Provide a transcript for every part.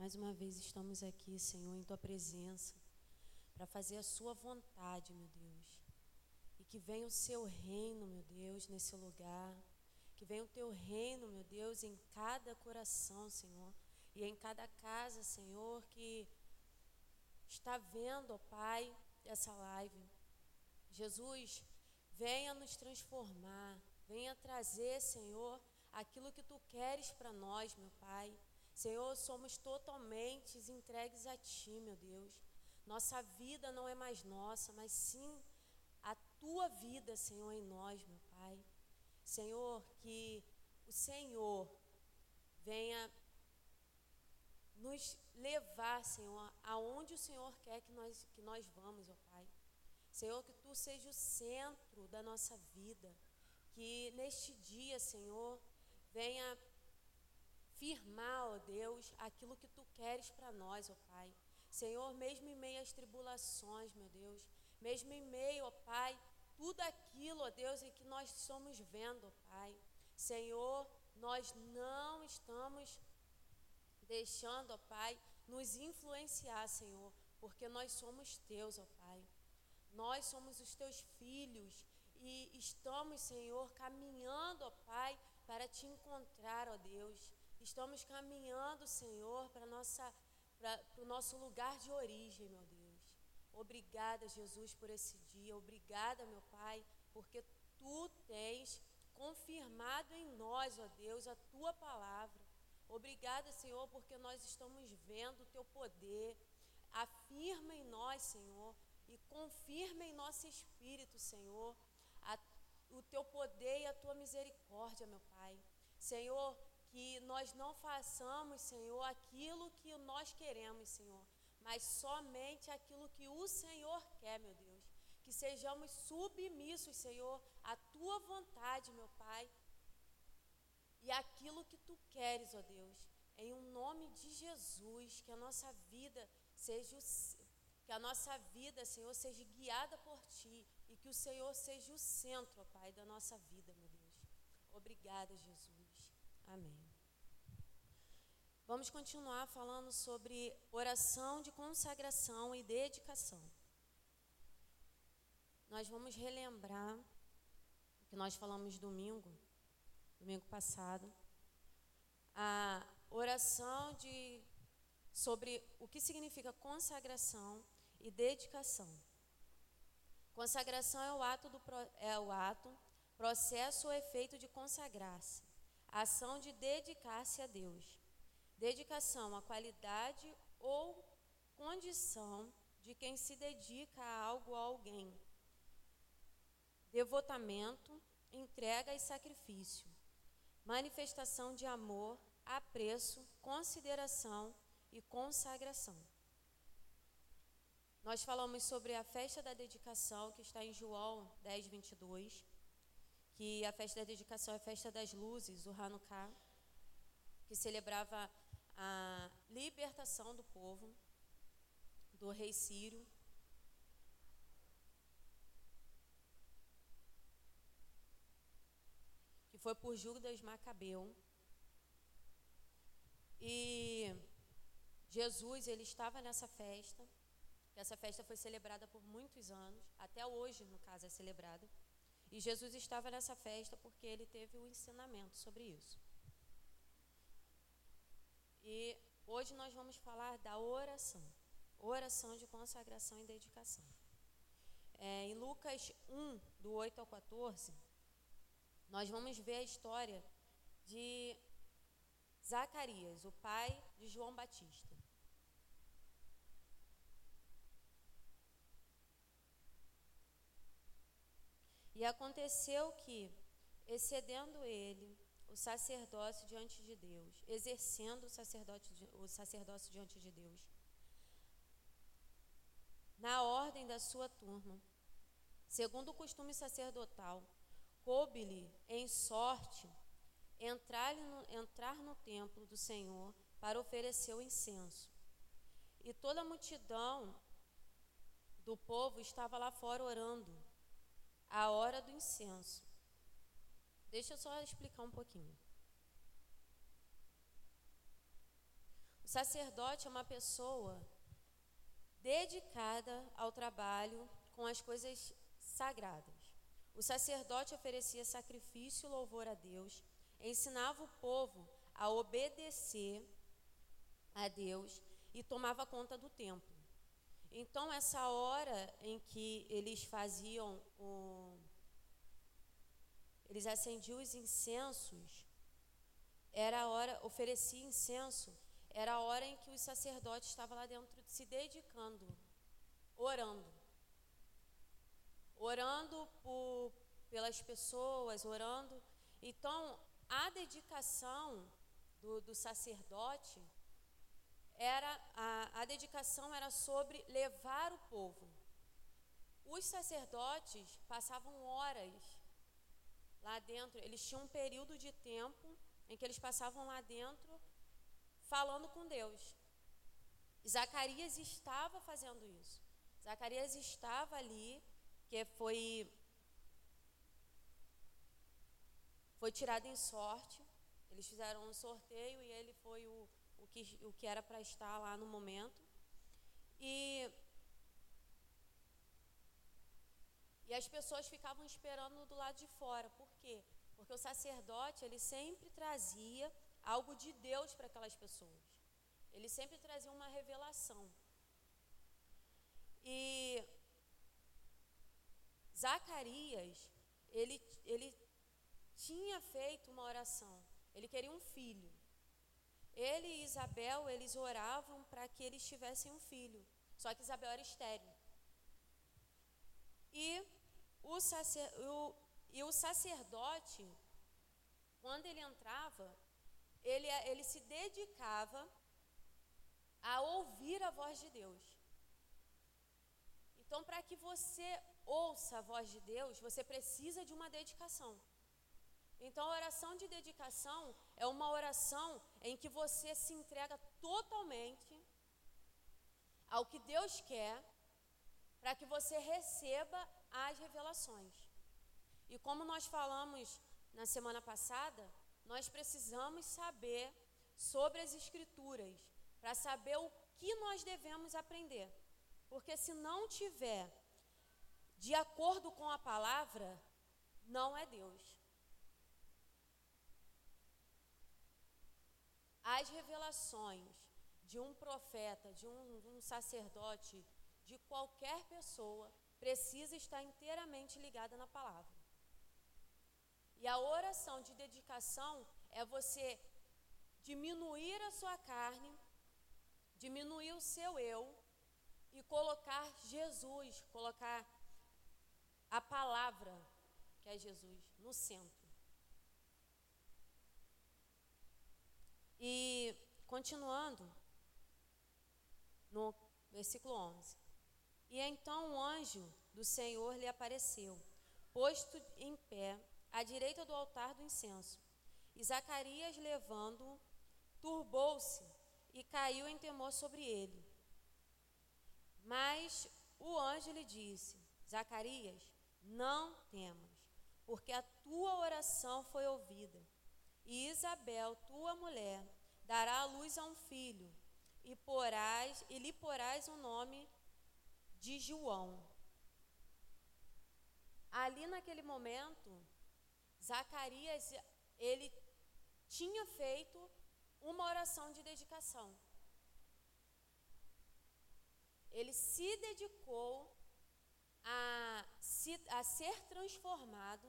Mais uma vez estamos aqui, Senhor, em tua presença, para fazer a sua vontade, meu Deus. E que venha o seu reino, meu Deus, nesse lugar. Que venha o teu reino, meu Deus, em cada coração, Senhor. E em cada casa, Senhor, que está vendo, ó Pai, essa live. Jesus, venha nos transformar. Venha trazer, Senhor, aquilo que tu queres para nós, meu Pai. Senhor, somos totalmente entregues a Ti, meu Deus. Nossa vida não é mais nossa, mas sim a Tua vida, Senhor, em nós, meu Pai. Senhor, que o Senhor venha nos levar, Senhor, aonde o Senhor quer que nós, que nós vamos, ó Pai. Senhor, que Tu seja o centro da nossa vida. Que neste dia, Senhor, venha firmar, ó Deus, aquilo que tu queres para nós, ó Pai. Senhor, mesmo em meio às tribulações, meu Deus, mesmo em meio, ó Pai, tudo aquilo, ó Deus, em que nós estamos vendo, ó Pai. Senhor, nós não estamos deixando, ó Pai, nos influenciar, Senhor, porque nós somos teus, ó Pai. Nós somos os teus filhos e estamos, Senhor, caminhando, ó Pai, para te encontrar, ó Deus. Estamos caminhando, Senhor, para o nosso lugar de origem, meu Deus. Obrigada, Jesus, por esse dia. Obrigada, meu Pai, porque tu tens confirmado em nós, ó Deus, a tua palavra. Obrigada, Senhor, porque nós estamos vendo o teu poder. Afirma em nós, Senhor, e confirma em nosso espírito, Senhor, a, o teu poder e a tua misericórdia, meu Pai. Senhor, que nós não façamos, Senhor, aquilo que nós queremos, Senhor, mas somente aquilo que o Senhor quer, meu Deus. Que sejamos submissos, Senhor, à tua vontade, meu Pai, e aquilo que tu queres, ó Deus. Em um nome de Jesus, que a nossa vida seja que a nossa vida, Senhor, seja guiada por ti e que o Senhor seja o centro, ó Pai, da nossa vida, meu Deus. Obrigada, Jesus. Amém. Vamos continuar falando sobre oração de consagração e dedicação. Nós vamos relembrar o que nós falamos domingo, domingo passado, a oração de sobre o que significa consagração e dedicação. Consagração é o ato do é o ato, processo ou efeito de consagrar-se ação de dedicar-se a Deus. Dedicação à qualidade ou condição de quem se dedica a algo ou a alguém. Devotamento, entrega e sacrifício. Manifestação de amor, apreço, consideração e consagração. Nós falamos sobre a festa da dedicação, que está em João 10, 22 que a festa da dedicação é a festa das luzes, o Hanukkah, que celebrava a libertação do povo do rei Sírio. Que foi por Judas Macabeu. E Jesus, ele estava nessa festa, essa festa foi celebrada por muitos anos, até hoje, no caso, é celebrada. E Jesus estava nessa festa porque ele teve o um ensinamento sobre isso. E hoje nós vamos falar da oração. Oração de consagração e dedicação. É, em Lucas 1, do 8 ao 14, nós vamos ver a história de Zacarias, o pai de João Batista. E aconteceu que, excedendo ele o sacerdócio diante de Deus, exercendo o sacerdócio, o sacerdócio diante de Deus, na ordem da sua turma, segundo o costume sacerdotal, coube-lhe em sorte entrar no, entrar no templo do Senhor para oferecer o incenso. E toda a multidão do povo estava lá fora orando a hora do incenso. Deixa eu só explicar um pouquinho. O sacerdote é uma pessoa dedicada ao trabalho com as coisas sagradas. O sacerdote oferecia sacrifício e louvor a Deus, ensinava o povo a obedecer a Deus e tomava conta do templo. Então, essa hora em que eles faziam o. Eles acendiam os incensos, era a hora, oferecia incenso, era a hora em que os sacerdotes estavam lá dentro se dedicando, orando. Orando por, pelas pessoas, orando. Então, a dedicação do, do sacerdote era a, a dedicação era sobre levar o povo. Os sacerdotes passavam horas lá dentro, eles tinham um período de tempo em que eles passavam lá dentro falando com Deus. Zacarias estava fazendo isso. Zacarias estava ali, que foi foi tirado em sorte. Eles fizeram um sorteio e ele foi o o que, o que era para estar lá no momento. E, e as pessoas ficavam esperando do lado de fora. Por quê? Porque o sacerdote, ele sempre trazia algo de Deus para aquelas pessoas. Ele sempre trazia uma revelação. E Zacarias, ele, ele tinha feito uma oração. Ele queria um filho. Ele e Isabel, eles oravam para que eles tivessem um filho. Só que Isabel era estéril. E o, sacer, o, e o sacerdote, quando ele entrava, ele, ele se dedicava a ouvir a voz de Deus. Então, para que você ouça a voz de Deus, você precisa de uma dedicação. Então, a oração de dedicação é uma oração em que você se entrega totalmente ao que Deus quer, para que você receba as revelações. E como nós falamos na semana passada, nós precisamos saber sobre as Escrituras, para saber o que nós devemos aprender. Porque se não tiver de acordo com a palavra, não é Deus. as revelações de um profeta, de um, um sacerdote, de qualquer pessoa, precisa estar inteiramente ligada na palavra. E a oração de dedicação é você diminuir a sua carne, diminuir o seu eu e colocar Jesus, colocar a palavra, que é Jesus, no centro. E continuando no versículo 11. E então o anjo do Senhor lhe apareceu, posto em pé à direita do altar do incenso. E Zacarias, levando-o, turbou-se e caiu em temor sobre ele. Mas o anjo lhe disse: Zacarias, não temas, porque a tua oração foi ouvida e Isabel, tua mulher, dará à luz a um filho, e, porás, e lhe porás o nome de João. Ali naquele momento, Zacarias, ele tinha feito uma oração de dedicação. Ele se dedicou a, se, a ser transformado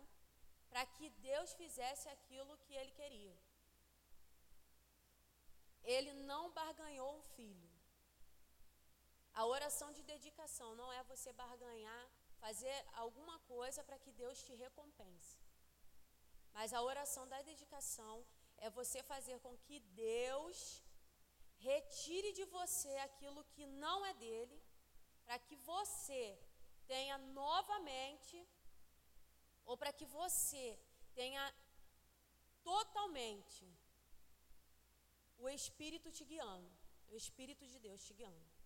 para que Deus fizesse aquilo que ele queria. Ele não barganhou um filho. A oração de dedicação não é você barganhar, fazer alguma coisa para que Deus te recompense. Mas a oração da dedicação é você fazer com que Deus retire de você aquilo que não é dele, para que você tenha novamente ou para que você tenha totalmente o Espírito te guiando, o Espírito de Deus te guiando.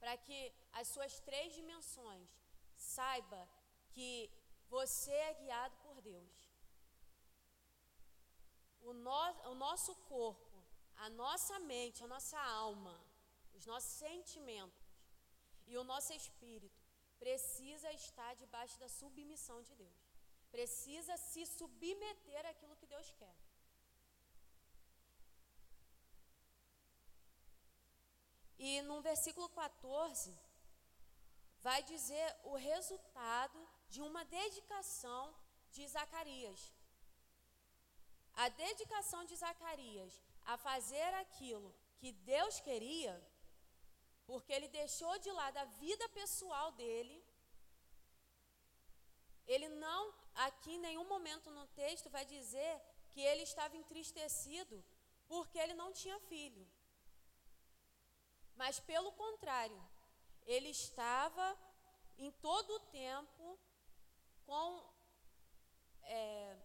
Para que as suas três dimensões saiba que você é guiado por Deus. O, no, o nosso corpo a nossa mente, a nossa alma, os nossos sentimentos e o nosso espírito precisa estar debaixo da submissão de Deus. Precisa se submeter àquilo que Deus quer. E no versículo 14, vai dizer o resultado de uma dedicação de Zacarias. A dedicação de Zacarias a fazer aquilo que Deus queria, porque ele deixou de lado a vida pessoal dele. Ele não, aqui em nenhum momento no texto vai dizer que ele estava entristecido porque ele não tinha filho. Mas pelo contrário, ele estava em todo o tempo com é,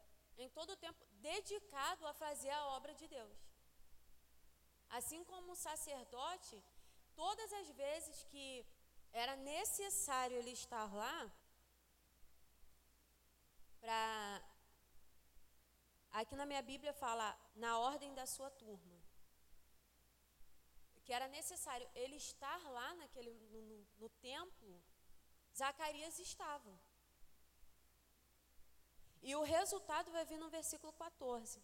em todo o tempo dedicado a fazer a obra de Deus. Assim como o sacerdote, todas as vezes que era necessário ele estar lá, para. Aqui na minha Bíblia fala na ordem da sua turma. Que era necessário ele estar lá naquele, no, no, no templo, Zacarias estava. E o resultado vai vir no versículo 14.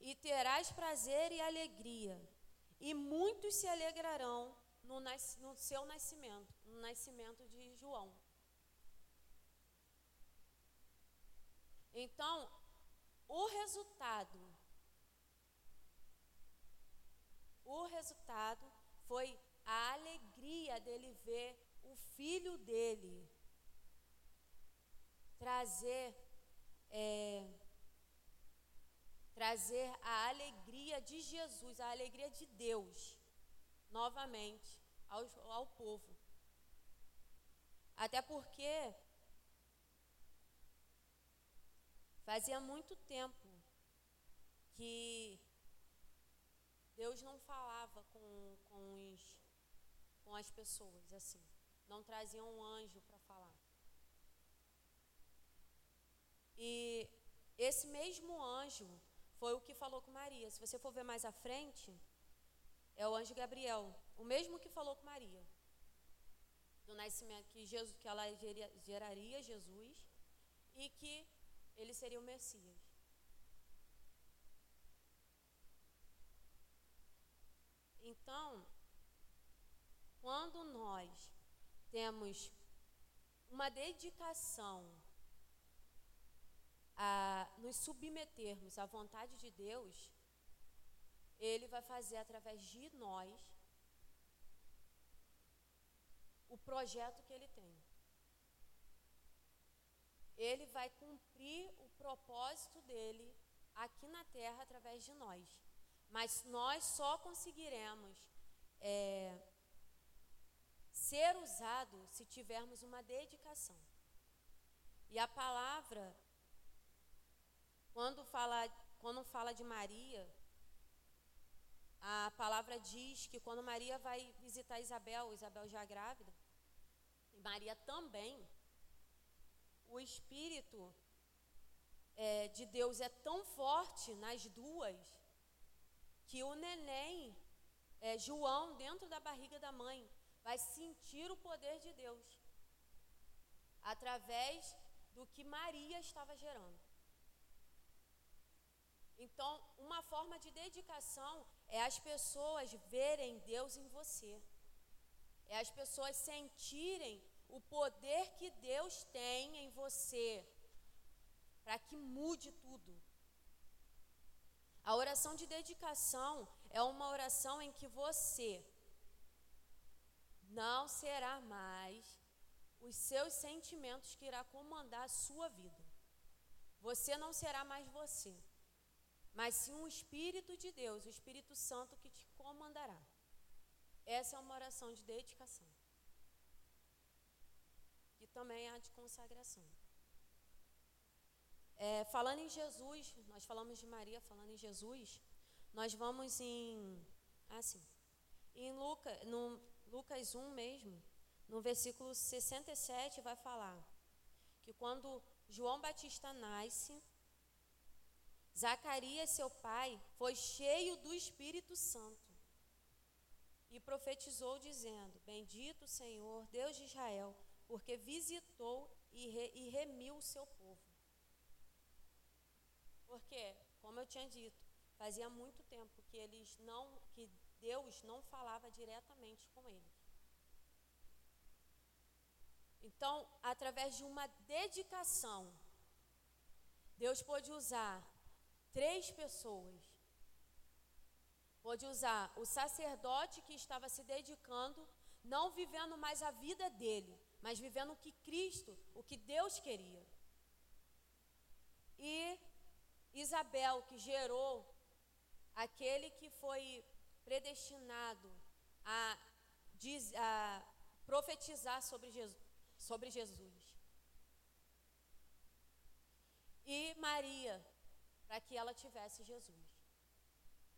E terás prazer e alegria, e muitos se alegrarão no, no seu nascimento, no nascimento de João. Então, o resultado, o resultado foi a alegria dele ver o filho dele trazer é, trazer a alegria de Jesus, a alegria de Deus, novamente ao, ao povo. Até porque fazia muito tempo que Deus não falava com, com, os, com as pessoas assim, não trazia um anjo para falar. E esse mesmo anjo foi o que falou com Maria. Se você for ver mais à frente, é o anjo Gabriel, o mesmo que falou com Maria. Do nascimento que Jesus, que ela geraria Jesus e que ele seria o Messias. Então, quando nós temos uma dedicação a nos submetermos à vontade de Deus, Ele vai fazer através de nós o projeto que Ele tem. Ele vai cumprir o propósito dele aqui na terra através de nós. Mas nós só conseguiremos é, ser usado se tivermos uma dedicação. E a palavra quando fala, quando fala de Maria, a palavra diz que quando Maria vai visitar Isabel, Isabel já grávida, e Maria também, o Espírito é, de Deus é tão forte nas duas que o neném, é, João, dentro da barriga da mãe, vai sentir o poder de Deus através do que Maria estava gerando. Então, uma forma de dedicação é as pessoas verem Deus em você. É as pessoas sentirem o poder que Deus tem em você para que mude tudo. A oração de dedicação é uma oração em que você não será mais os seus sentimentos que irá comandar a sua vida. Você não será mais você mas sim um Espírito de Deus, o Espírito Santo que te comandará. Essa é uma oração de dedicação. E também a de consagração. É, falando em Jesus, nós falamos de Maria, falando em Jesus, nós vamos em. Assim. Em Luca, no Lucas 1 mesmo, no versículo 67, vai falar que quando João Batista nasce, Zacarias, seu pai, foi cheio do Espírito Santo e profetizou, dizendo: Bendito o Senhor, Deus de Israel, porque visitou e, re, e remiu o seu. Porque, como eu tinha dito, fazia muito tempo que eles não, que Deus não falava diretamente com eles. Então, através de uma dedicação, Deus pôde usar três pessoas. Pôde usar o sacerdote que estava se dedicando, não vivendo mais a vida dele, mas vivendo o que Cristo, o que Deus queria. E Isabel, que gerou aquele que foi predestinado a, a profetizar sobre Jesus, sobre Jesus. E Maria, para que ela tivesse Jesus,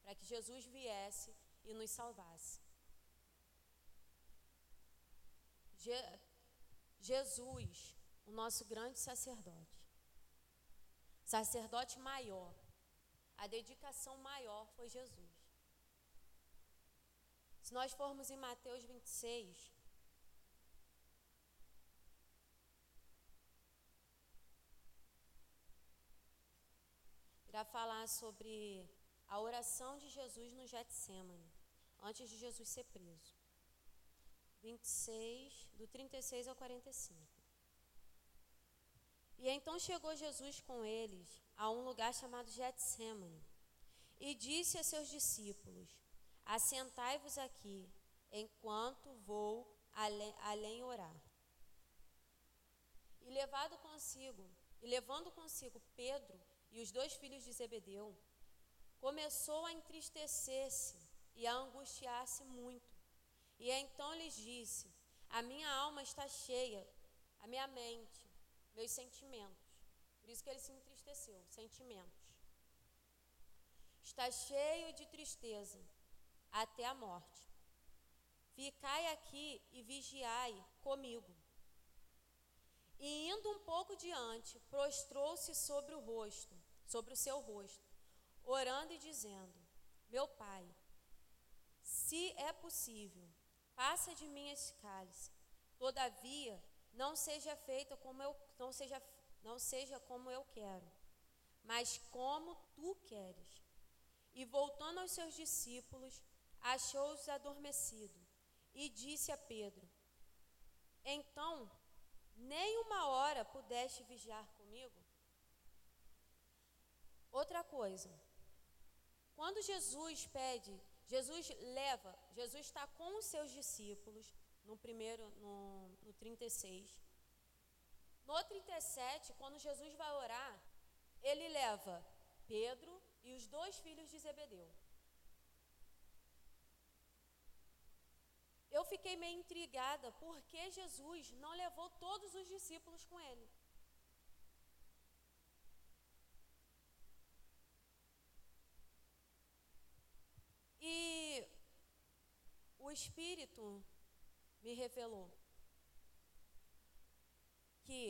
para que Jesus viesse e nos salvasse. Je Jesus, o nosso grande sacerdote, sacerdote maior, a dedicação maior foi Jesus. Se nós formos em Mateus 26, irá falar sobre a oração de Jesus no Getsemane, antes de Jesus ser preso. 26, do 36 ao 45. E então chegou Jesus com eles a um lugar chamado Getsemane e disse a seus discípulos: Assentai-vos aqui, enquanto vou além, além orar. E levado consigo, e levando consigo Pedro e os dois filhos de Zebedeu, começou a entristecer-se e a angustiar-se muito. E então lhes disse: A minha alma está cheia, a minha mente, meus sentimentos. Por isso que ele se entristeceu, sentimentos. Está cheio de tristeza até a morte. Ficai aqui e vigiai comigo. E indo um pouco diante, prostrou-se sobre o rosto, sobre o seu rosto, orando e dizendo: Meu pai, se é possível, passa de mim esse cálice. Todavia, não seja feita como eu não seja não seja como eu quero, mas como tu queres. E voltando aos seus discípulos, achou-os adormecidos e disse a Pedro: Então, nem uma hora pudeste vigiar comigo? Outra coisa, quando Jesus pede, Jesus leva, Jesus está com os seus discípulos, no primeiro, no, no 36. No 37, quando Jesus vai orar, ele leva Pedro e os dois filhos de Zebedeu. eu fiquei meio intrigada porque Jesus não levou todos os discípulos com ele. E o Espírito me revelou que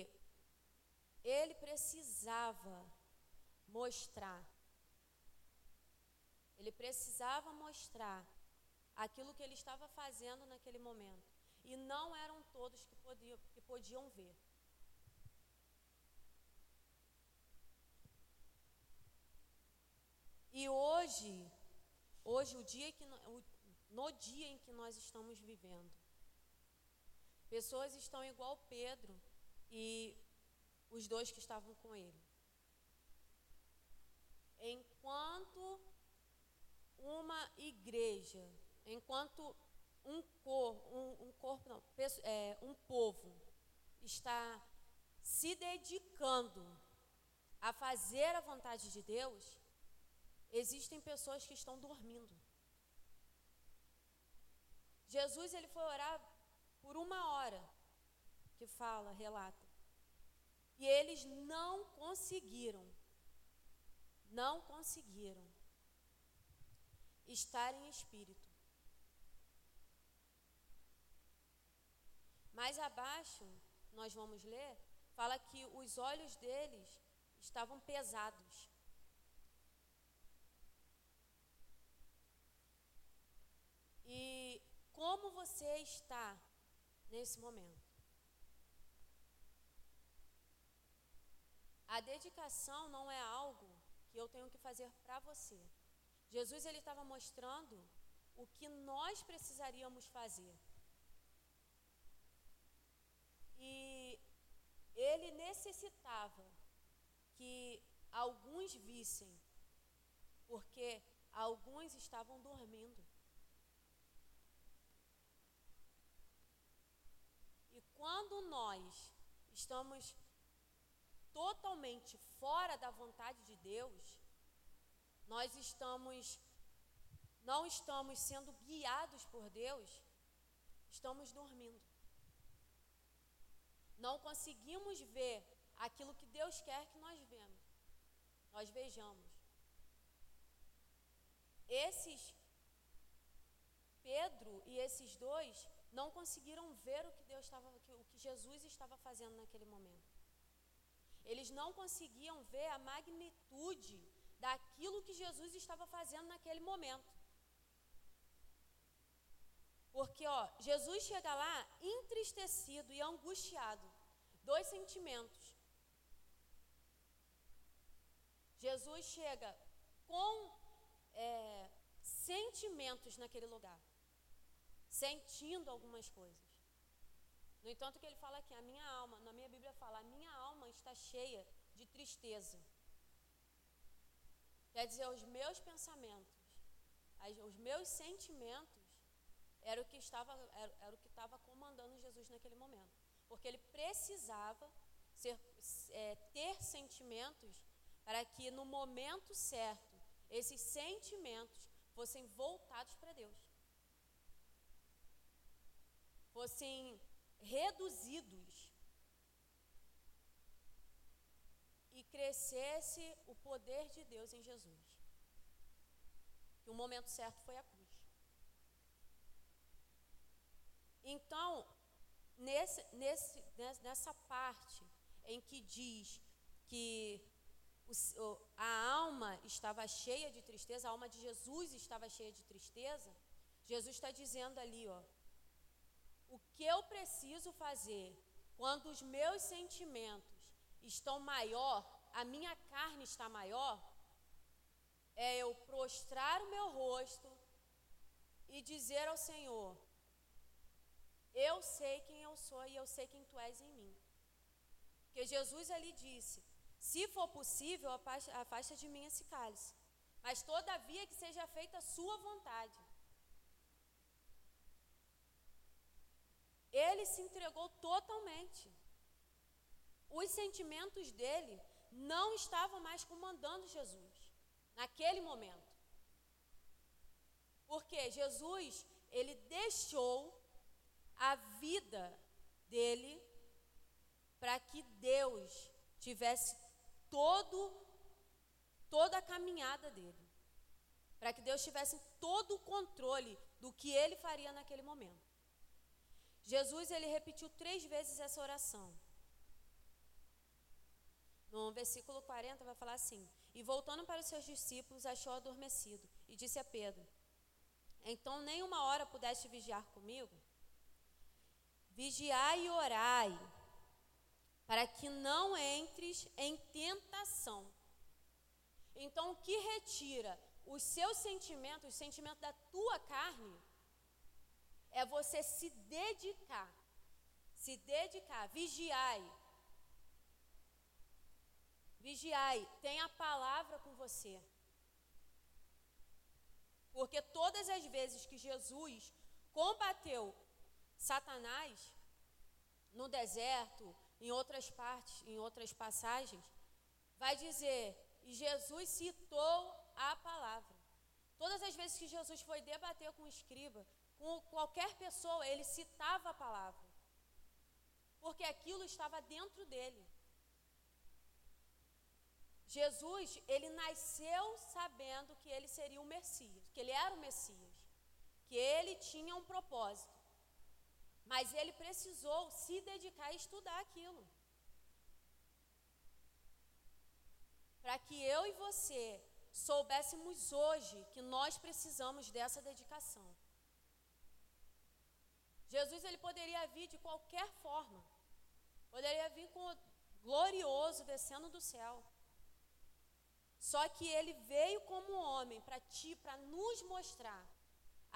ele precisava mostrar, ele precisava mostrar aquilo que ele estava fazendo naquele momento. E não eram todos que podiam, que podiam ver. E hoje, hoje o dia que no dia em que nós estamos vivendo, pessoas estão igual Pedro e os dois que estavam com ele. Enquanto uma igreja enquanto um, cor, um, um corpo, não, é, um povo está se dedicando a fazer a vontade de Deus, existem pessoas que estão dormindo. Jesus ele foi orar por uma hora, que fala, relata. E eles não conseguiram, não conseguiram estar em espírito. Mais abaixo, nós vamos ler, fala que os olhos deles estavam pesados. E como você está nesse momento. A dedicação não é algo que eu tenho que fazer para você. Jesus ele estava mostrando o que nós precisaríamos fazer. E ele necessitava que alguns vissem, porque alguns estavam dormindo. E quando nós estamos totalmente fora da vontade de Deus, nós estamos não estamos sendo guiados por Deus, estamos dormindo. Não conseguimos ver aquilo que Deus quer que nós vemos. Nós vejamos. Esses Pedro e esses dois não conseguiram ver o que Deus estava, que Jesus estava fazendo naquele momento. Eles não conseguiam ver a magnitude daquilo que Jesus estava fazendo naquele momento. Porque, ó, Jesus chega lá entristecido e angustiado. Dois sentimentos. Jesus chega com é, sentimentos naquele lugar, sentindo algumas coisas. No entanto, que ele fala aqui, a minha alma, na minha Bíblia fala, a minha alma está cheia de tristeza. Quer dizer, os meus pensamentos, os meus sentimentos era o que estava, era, era o que estava comandando Jesus naquele momento. Porque ele precisava ser, é, ter sentimentos para que no momento certo esses sentimentos fossem voltados para Deus. Fossem reduzidos e crescesse o poder de Deus em Jesus. Que o momento certo foi a cruz. Então, nesse, nesse, nessa parte em que diz que o, a alma estava cheia de tristeza, a alma de Jesus estava cheia de tristeza, Jesus está dizendo ali, ó, o que eu preciso fazer quando os meus sentimentos estão maior, a minha carne está maior, é eu prostrar o meu rosto e dizer ao Senhor: eu sei quem eu sou e eu sei quem tu és em mim. Porque Jesus ali disse: Se for possível, afasta de mim esse cálice. Mas todavia que seja feita a sua vontade. Ele se entregou totalmente. Os sentimentos dele não estavam mais comandando Jesus naquele momento. Porque Jesus, ele deixou a vida dele para que Deus tivesse todo toda a caminhada dele. Para que Deus tivesse todo o controle do que ele faria naquele momento. Jesus ele repetiu três vezes essa oração. No versículo 40 vai falar assim: E voltando para os seus discípulos, achou adormecido e disse a Pedro: Então nem uma hora pudeste vigiar comigo? Vigiai e orai, para que não entres em tentação. Então, o que retira os seus sentimentos, o sentimento da tua carne, é você se dedicar. Se dedicar, vigiai. Vigiai, tem a palavra com você. Porque todas as vezes que Jesus combateu Satanás, no deserto, em outras partes, em outras passagens, vai dizer, e Jesus citou a palavra. Todas as vezes que Jesus foi debater com o escriba, com qualquer pessoa, ele citava a palavra. Porque aquilo estava dentro dele. Jesus, ele nasceu sabendo que ele seria o Messias, que ele era o Messias, que ele tinha um propósito. Mas ele precisou se dedicar a estudar aquilo. Para que eu e você soubéssemos hoje que nós precisamos dessa dedicação. Jesus ele poderia vir de qualquer forma. Poderia vir com glorioso descendo do céu. Só que ele veio como homem para ti, para nos mostrar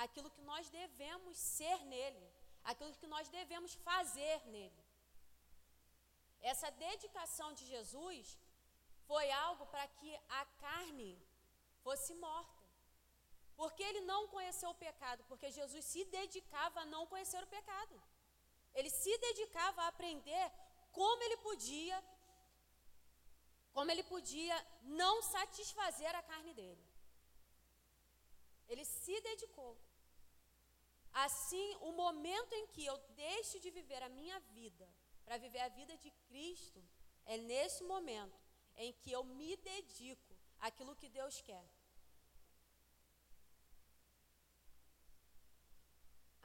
aquilo que nós devemos ser nele, aquilo que nós devemos fazer nele. Essa dedicação de Jesus foi algo para que a carne fosse morta. Porque ele não conheceu o pecado, porque Jesus se dedicava a não conhecer o pecado. Ele se dedicava a aprender como ele podia como ele podia não satisfazer a carne dele. Ele se dedicou. Assim, o momento em que eu deixo de viver a minha vida para viver a vida de Cristo, é nesse momento em que eu me dedico àquilo que Deus quer.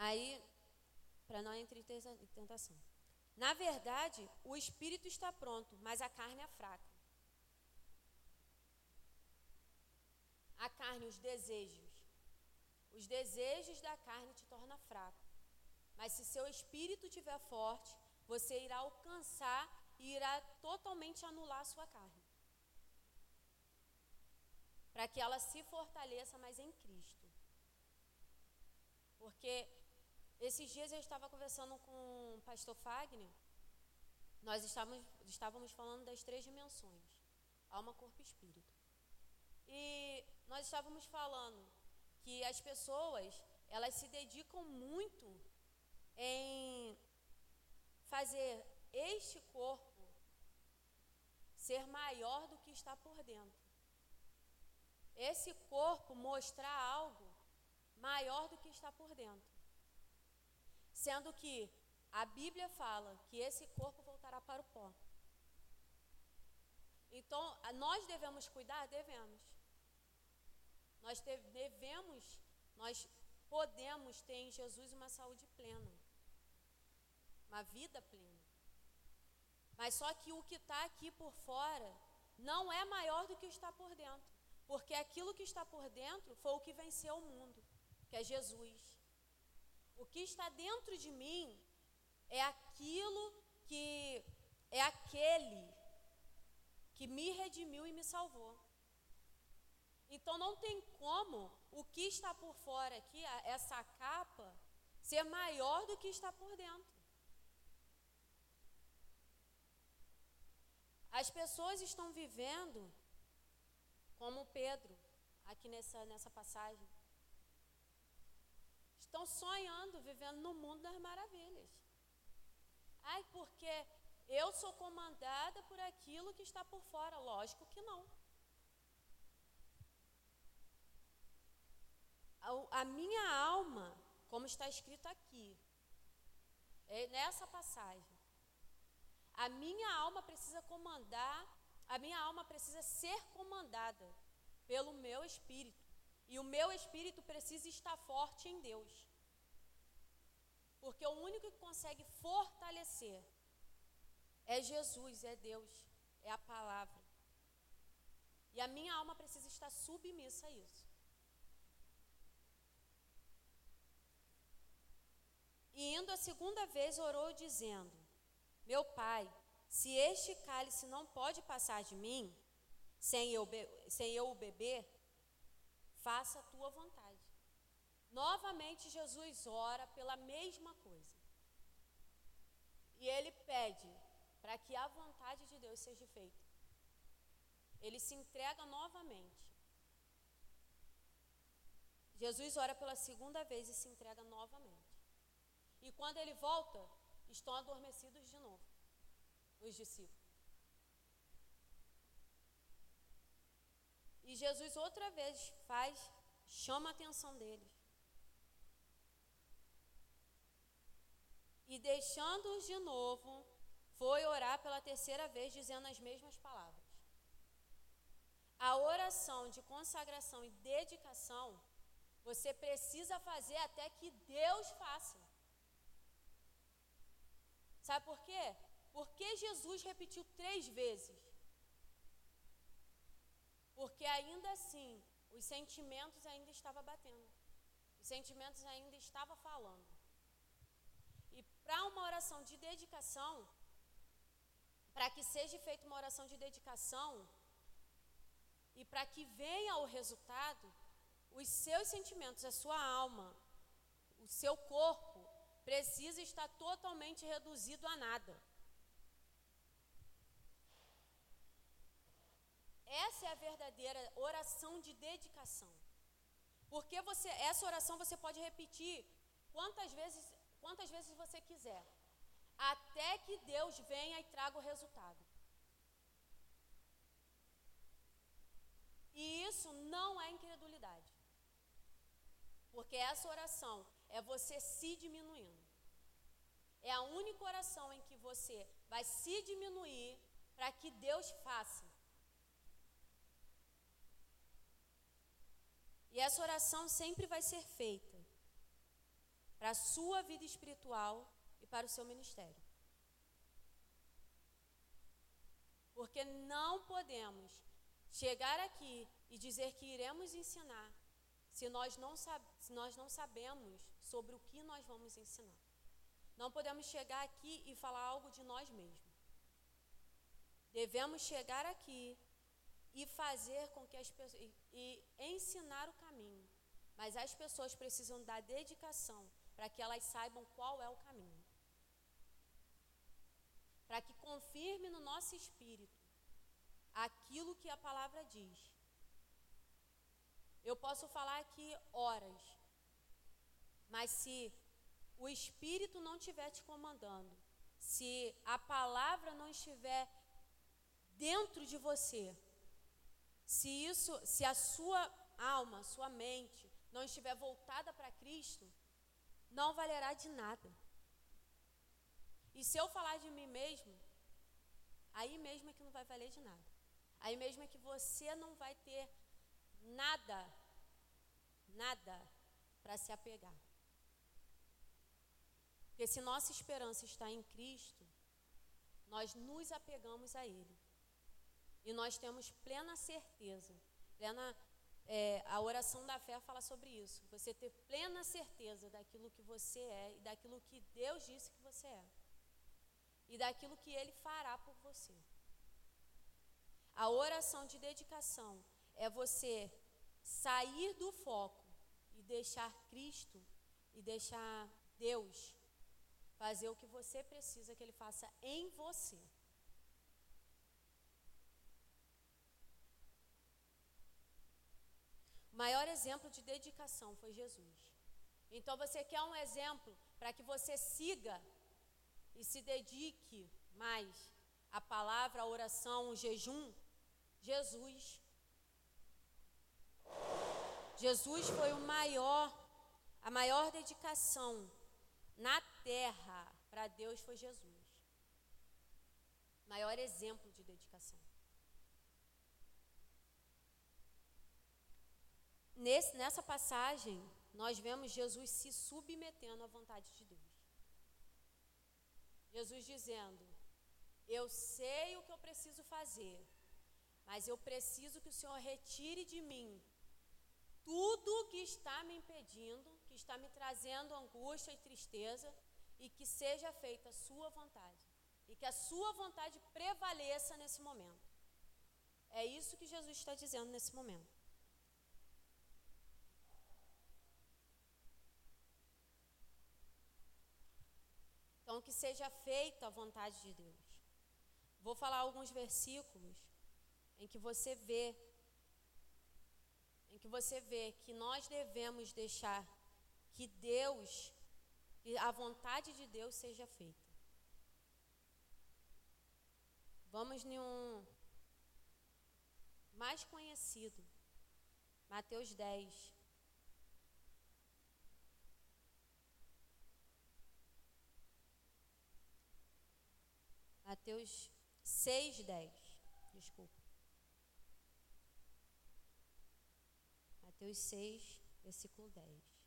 Aí, para não entrar em tentação. Na verdade, o espírito está pronto, mas a carne é fraca. A carne, os desejos. Os desejos da carne te tornam fraco. Mas se seu espírito estiver forte, você irá alcançar e irá totalmente anular a sua carne. Para que ela se fortaleça mais em Cristo. Porque esses dias eu estava conversando com o pastor Fagner, nós estávamos, estávamos falando das três dimensões: alma, corpo e espírito. E nós estávamos falando que as pessoas, elas se dedicam muito em fazer este corpo ser maior do que está por dentro. Esse corpo mostrar algo maior do que está por dentro. Sendo que a Bíblia fala que esse corpo voltará para o pó. Então, nós devemos cuidar? Devemos. Nós devemos, nós podemos ter em Jesus uma saúde plena uma vida plena. Mas só que o que está aqui por fora não é maior do que está por dentro. Porque aquilo que está por dentro foi o que venceu o mundo, que é Jesus. O que está dentro de mim é aquilo que é aquele que me redimiu e me salvou. Então não tem como o que está por fora aqui, essa capa, ser maior do que está por dentro. As pessoas estão vivendo como Pedro, aqui nessa, nessa passagem. Estão sonhando, vivendo no mundo das maravilhas. Ai, porque eu sou comandada por aquilo que está por fora. Lógico que não. A, a minha alma, como está escrito aqui, é nessa passagem, a minha alma precisa comandar, a minha alma precisa ser comandada pelo meu espírito. E o meu espírito precisa estar forte em Deus. Porque o único que consegue fortalecer é Jesus, é Deus, é a palavra. E a minha alma precisa estar submissa a isso. E indo a segunda vez, orou dizendo: meu pai, se este cálice não pode passar de mim, sem eu, sem eu o beber, faça a tua vontade. Novamente, Jesus ora pela mesma coisa. E ele pede para que a vontade de Deus seja feita. Ele se entrega novamente. Jesus ora pela segunda vez e se entrega novamente. E quando ele volta, estão adormecidos de novo, os discípulos. E Jesus outra vez faz, chama a atenção deles. E deixando-os de novo, foi orar pela terceira vez, dizendo as mesmas palavras. A oração de consagração e dedicação, você precisa fazer até que Deus faça. Sabe por quê? Porque Jesus repetiu três vezes. Porque ainda assim, os sentimentos ainda estavam batendo. Os sentimentos ainda estavam falando. para uma oração de dedicação, para que seja feita uma oração de dedicação e para que venha o resultado, os seus sentimentos, a sua alma, o seu corpo precisa estar totalmente reduzido a nada. Essa é a verdadeira oração de dedicação. Porque você, essa oração você pode repetir quantas vezes, quantas vezes você quiser, até que Deus venha e traga o resultado. E isso não é incredulidade. Porque essa oração é você se diminuindo. É a única oração em que você vai se diminuir para que Deus faça. Essa oração sempre vai ser feita para a sua vida espiritual e para o seu ministério. Porque não podemos chegar aqui e dizer que iremos ensinar se nós não, se nós não sabemos sobre o que nós vamos ensinar. Não podemos chegar aqui e falar algo de nós mesmos. Devemos chegar aqui e fazer com que as pessoas e, e ensinar o caminho. Mas as pessoas precisam dar dedicação para que elas saibam qual é o caminho. Para que confirme no nosso espírito aquilo que a palavra diz. Eu posso falar aqui horas, mas se o Espírito não estiver te comandando, se a palavra não estiver dentro de você, se isso, se a sua alma, sua mente não estiver voltada para Cristo, não valerá de nada. E se eu falar de mim mesmo, aí mesmo é que não vai valer de nada. Aí mesmo é que você não vai ter nada, nada para se apegar. Porque se nossa esperança está em Cristo, nós nos apegamos a Ele. E nós temos plena certeza, plena, é, a oração da fé fala sobre isso. Você ter plena certeza daquilo que você é e daquilo que Deus disse que você é. E daquilo que Ele fará por você. A oração de dedicação é você sair do foco e deixar Cristo e deixar Deus fazer o que você precisa que Ele faça em você. Maior exemplo de dedicação foi Jesus. Então você quer um exemplo para que você siga e se dedique mais à palavra, à oração, ao jejum? Jesus. Jesus foi o maior, a maior dedicação na terra para Deus foi Jesus. Maior exemplo de dedicação. Nesse, nessa passagem, nós vemos Jesus se submetendo à vontade de Deus. Jesus dizendo: Eu sei o que eu preciso fazer, mas eu preciso que o Senhor retire de mim tudo que está me impedindo, que está me trazendo angústia e tristeza, e que seja feita a sua vontade. E que a sua vontade prevaleça nesse momento. É isso que Jesus está dizendo nesse momento. Então, que seja feita a vontade de Deus. Vou falar alguns versículos em que você vê em que você vê que nós devemos deixar que Deus, que a vontade de Deus seja feita. Vamos em um mais conhecido, Mateus 10. Mateus 6, 10. Desculpa. Mateus 6, versículo 10.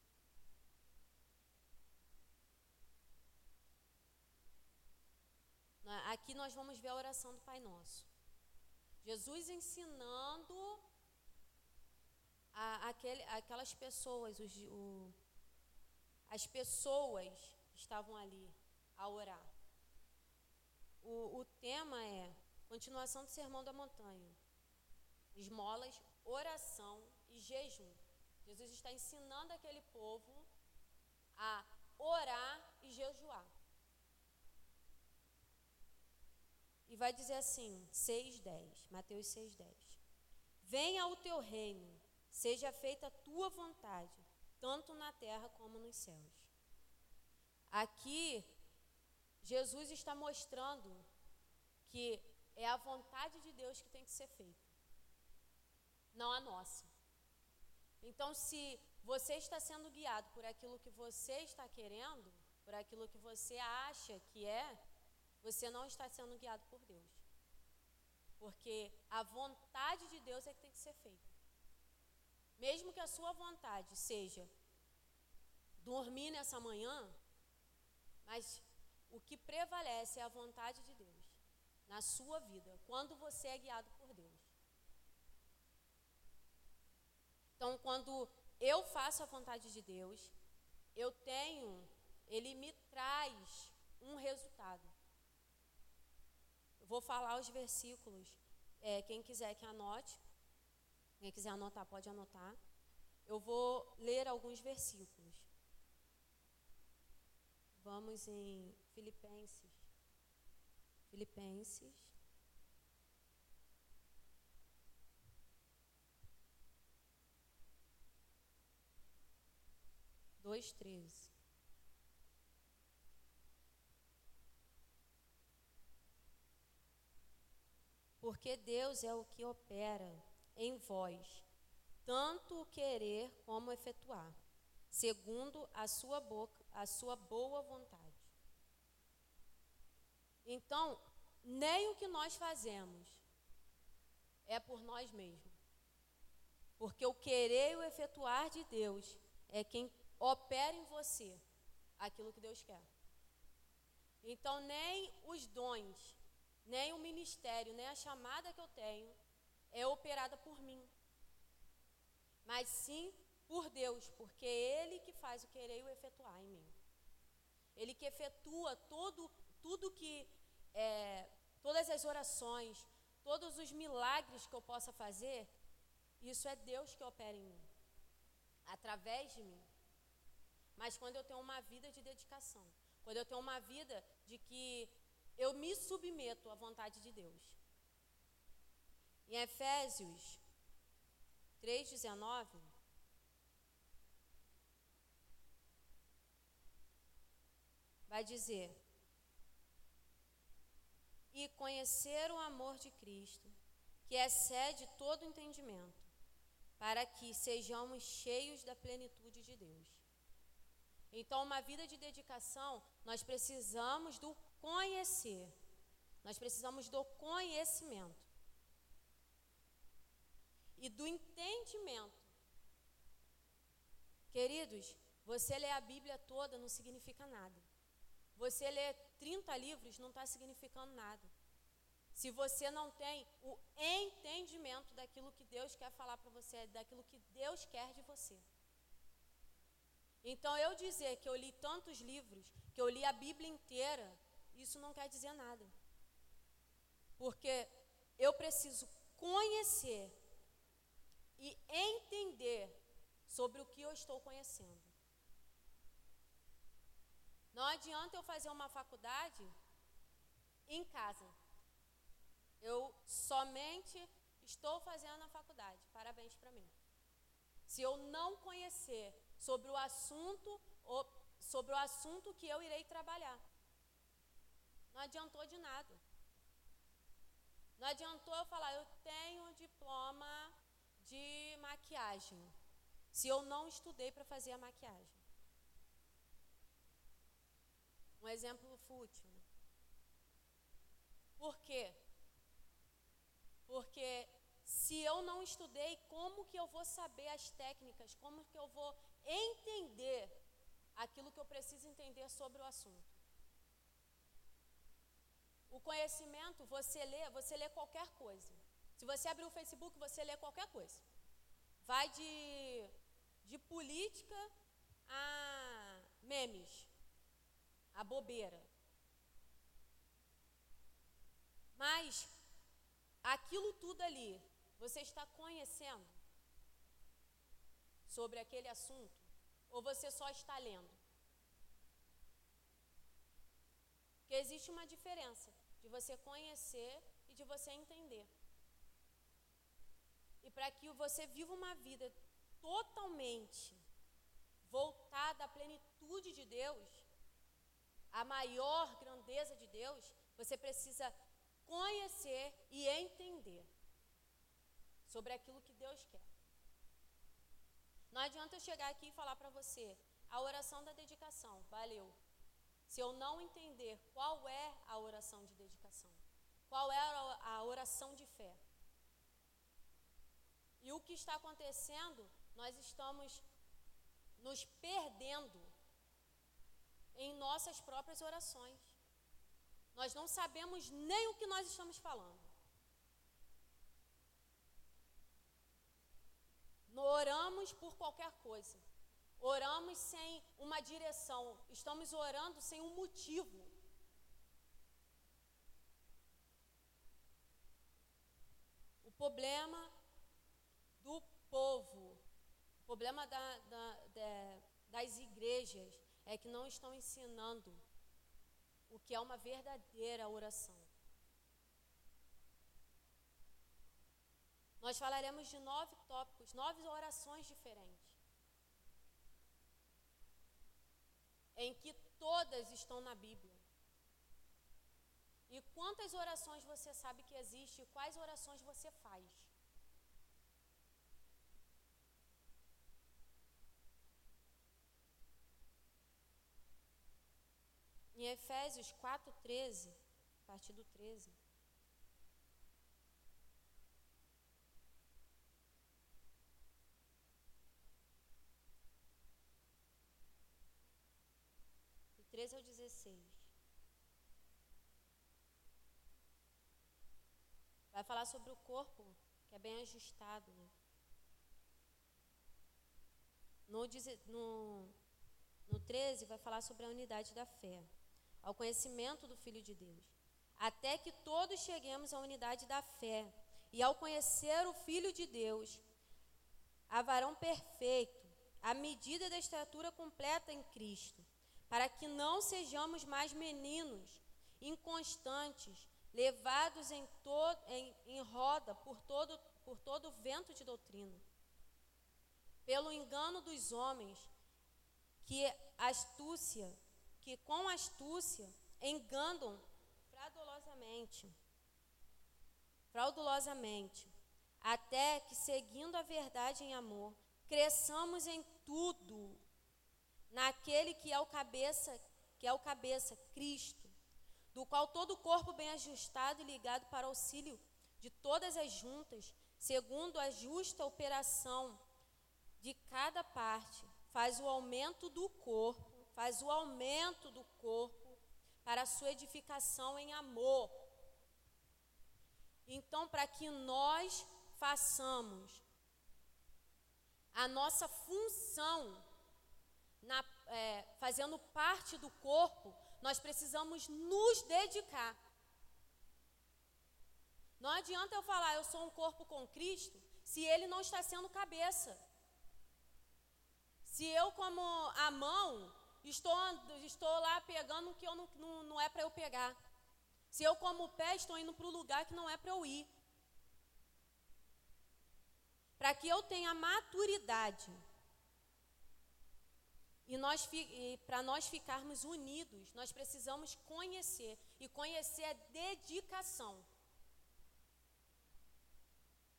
Aqui nós vamos ver a oração do Pai Nosso. Jesus ensinando a, aquele, aquelas pessoas, os, o, as pessoas que estavam ali, a orar. O, o tema é continuação do Sermão da Montanha: esmolas, oração e jejum. Jesus está ensinando aquele povo a orar e jejuar. E vai dizer assim, 6,10, Mateus 6,10. Venha o teu reino, seja feita a tua vontade, tanto na terra como nos céus. Aqui, Jesus está mostrando que é a vontade de Deus que tem que ser feita, não a nossa. Então, se você está sendo guiado por aquilo que você está querendo, por aquilo que você acha que é, você não está sendo guiado por Deus. Porque a vontade de Deus é que tem que ser feita. Mesmo que a sua vontade seja dormir nessa manhã, mas o que prevalece é a vontade de Deus na sua vida, quando você é guiado por Deus. Então, quando eu faço a vontade de Deus, eu tenho, Ele me traz um resultado. Vou falar os versículos. É, quem quiser que anote, quem quiser anotar, pode anotar. Eu vou ler alguns versículos. Vamos em Filipenses. Filipenses. Dois, treze. porque Deus é o que opera em vós, tanto o querer como efetuar, segundo a sua boca, a sua boa vontade. Então, nem o que nós fazemos é por nós mesmos. Porque o querer e o efetuar de Deus é quem opera em você aquilo que Deus quer. Então, nem os dons nem o ministério, nem a chamada que eu tenho é operada por mim, mas sim por Deus, porque é Ele que faz o querer e o efetuar em mim. Ele que efetua todo, tudo que, é, todas as orações, todos os milagres que eu possa fazer, isso é Deus que opera em mim, através de mim. Mas quando eu tenho uma vida de dedicação, quando eu tenho uma vida de que eu me submeto à vontade de Deus. Em Efésios 3,19, vai dizer: E conhecer o amor de Cristo, que excede todo entendimento, para que sejamos cheios da plenitude de Deus. Então, uma vida de dedicação, nós precisamos do conhecer. Nós precisamos do conhecimento e do entendimento. Queridos, você ler a Bíblia toda não significa nada. Você ler 30 livros não está significando nada. Se você não tem o entendimento daquilo que Deus quer falar para você, daquilo que Deus quer de você. Então, eu dizer que eu li tantos livros, que eu li a Bíblia inteira, isso não quer dizer nada. Porque eu preciso conhecer e entender sobre o que eu estou conhecendo. Não adianta eu fazer uma faculdade em casa. Eu somente estou fazendo a faculdade. Parabéns para mim. Se eu não conhecer sobre o assunto sobre o assunto que eu irei trabalhar. Não adiantou de nada. Não adiantou eu falar, eu tenho diploma de maquiagem, se eu não estudei para fazer a maquiagem. Um exemplo fútil. Por quê? Porque se eu não estudei, como que eu vou saber as técnicas? Como que eu vou entender aquilo que eu preciso entender sobre o assunto? O conhecimento, você lê, você lê qualquer coisa. Se você abrir o Facebook, você lê qualquer coisa. Vai de, de política a memes, a bobeira. Mas aquilo tudo ali, você está conhecendo sobre aquele assunto ou você só está lendo? Porque existe uma diferença de você conhecer e de você entender. E para que você viva uma vida totalmente voltada à plenitude de Deus, à maior grandeza de Deus, você precisa conhecer e entender sobre aquilo que Deus quer. Não adianta eu chegar aqui e falar para você a oração da dedicação, valeu. Se eu não entender qual é a oração de dedicação, qual é a oração de fé. E o que está acontecendo, nós estamos nos perdendo em nossas próprias orações. Nós não sabemos nem o que nós estamos falando. Oramos por qualquer coisa. Oramos sem uma direção. Estamos orando sem um motivo. O problema do povo, o problema da, da, da, das igrejas é que não estão ensinando o que é uma verdadeira oração. Nós falaremos de nove tópicos, nove orações diferentes. Em que todas estão na Bíblia. E quantas orações você sabe que existe e quais orações você faz? Em Efésios 4,13, a partir do 13. Do 13 ao 16. Vai falar sobre o corpo, que é bem ajustado. Né? No, no, no 13, vai falar sobre a unidade da fé ao conhecimento do Filho de Deus, até que todos cheguemos à unidade da fé e ao conhecer o Filho de Deus, a varão perfeito, à medida da estatura completa em Cristo, para que não sejamos mais meninos, inconstantes, levados em, em, em roda por todo, por todo vento de doutrina, pelo engano dos homens, que astúcia que com astúcia enganam fraudulosamente, fraudulosamente, até que seguindo a verdade em amor, cresçamos em tudo naquele que é o cabeça, que é o cabeça, Cristo, do qual todo o corpo bem ajustado e ligado para auxílio de todas as juntas, segundo a justa operação de cada parte, faz o aumento do corpo faz o aumento do corpo para a sua edificação em amor. Então, para que nós façamos a nossa função, na, é, fazendo parte do corpo, nós precisamos nos dedicar. Não adianta eu falar, eu sou um corpo com Cristo, se ele não está sendo cabeça. Se eu, como a mão, Estou, estou lá pegando o que eu não, não, não é para eu pegar. Se eu, como pé, estou indo para o lugar que não é para eu ir. Para que eu tenha maturidade. E, nós, para nós ficarmos unidos, nós precisamos conhecer. E conhecer é dedicação.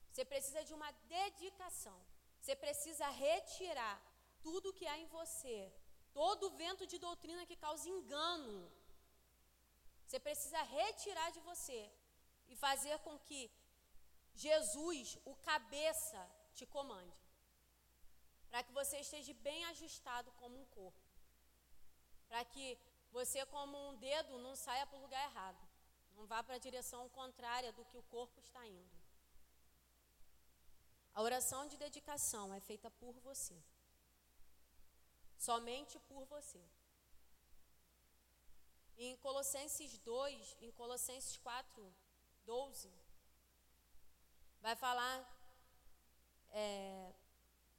Você precisa de uma dedicação. Você precisa retirar tudo que há em você todo vento de doutrina que causa engano. Você precisa retirar de você e fazer com que Jesus, o cabeça, te comande. Para que você esteja bem ajustado como um corpo. Para que você, como um dedo, não saia para o lugar errado. Não vá para a direção contrária do que o corpo está indo. A oração de dedicação é feita por você somente por você. Em Colossenses 2, em Colossenses 4, 12, vai falar é,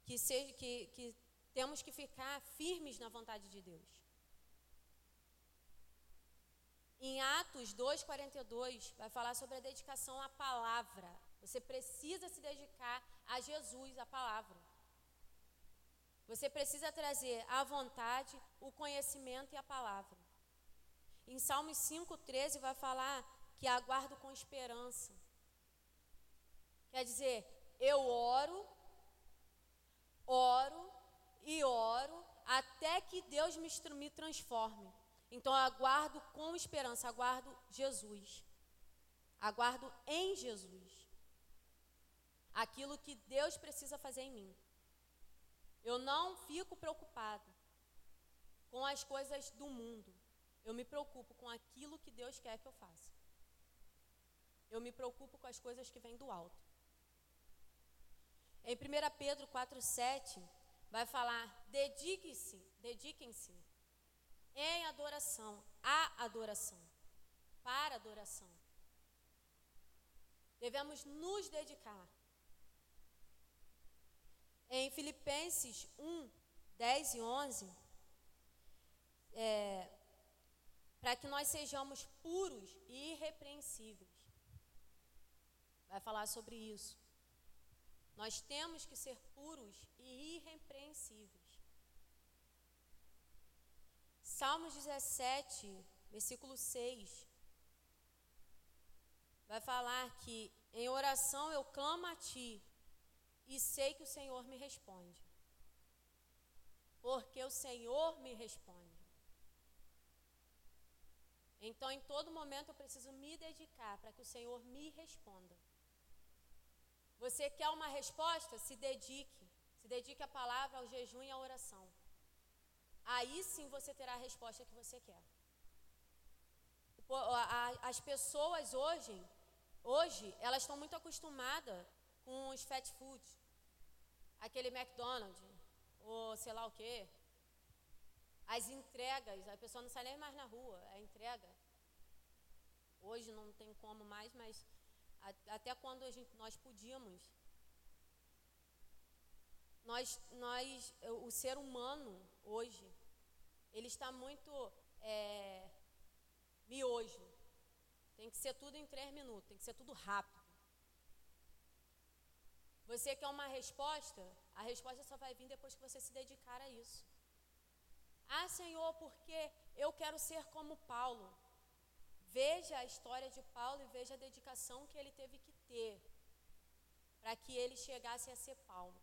que, seja, que, que temos que ficar firmes na vontade de Deus. Em Atos 2,42, vai falar sobre a dedicação à palavra. Você precisa se dedicar a Jesus, a palavra. Você precisa trazer a vontade, o conhecimento e a palavra. Em Salmos 5,13 vai falar que aguardo com esperança. Quer dizer, eu oro, oro e oro até que Deus me, me transforme. Então aguardo com esperança, aguardo Jesus. Aguardo em Jesus. Aquilo que Deus precisa fazer em mim. Eu não fico preocupado com as coisas do mundo. Eu me preocupo com aquilo que Deus quer que eu faça. Eu me preocupo com as coisas que vêm do alto. Em 1 Pedro 4,7, vai falar: dedique-se, dediquem-se em adoração, a adoração, para adoração. Devemos nos dedicar. Em Filipenses 1, 10 e 11, é, para que nós sejamos puros e irrepreensíveis. Vai falar sobre isso. Nós temos que ser puros e irrepreensíveis. Salmos 17, versículo 6, vai falar que em oração eu clamo a ti e sei que o Senhor me responde. Porque o Senhor me responde. Então, em todo momento, eu preciso me dedicar para que o Senhor me responda. Você quer uma resposta? Se dedique. Se dedique à palavra, ao jejum e à oração. Aí sim você terá a resposta que você quer. As pessoas hoje, hoje, elas estão muito acostumadas com os fast foods. Aquele McDonald's, ou sei lá o quê. As entregas, a pessoa não sai nem mais na rua, é entrega. Hoje não tem como mais, mas até quando gente, nós podíamos. Nós, nós, o ser humano hoje, ele está muito é, miojo. Tem que ser tudo em três minutos, tem que ser tudo rápido. Você quer uma resposta? A resposta só vai vir depois que você se dedicar a isso. Ah, Senhor, porque eu quero ser como Paulo. Veja a história de Paulo e veja a dedicação que ele teve que ter para que ele chegasse a ser Paulo.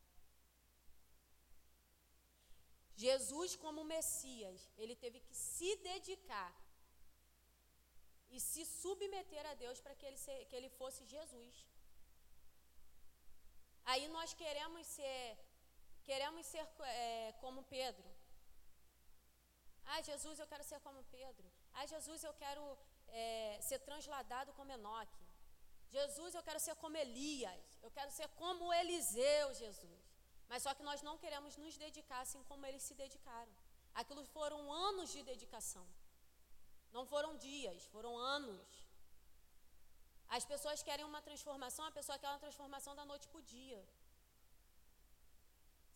Jesus, como Messias, ele teve que se dedicar e se submeter a Deus para que ele, que ele fosse Jesus. Aí nós queremos ser, queremos ser é, como Pedro. Ah, Jesus, eu quero ser como Pedro. Ah, Jesus, eu quero é, ser transladado como Enoque. Jesus, eu quero ser como Elias. Eu quero ser como Eliseu, Jesus. Mas só que nós não queremos nos dedicar assim como eles se dedicaram. Aquilo foram anos de dedicação. Não foram dias, foram anos. As pessoas querem uma transformação, a pessoa quer uma transformação da noite para o dia.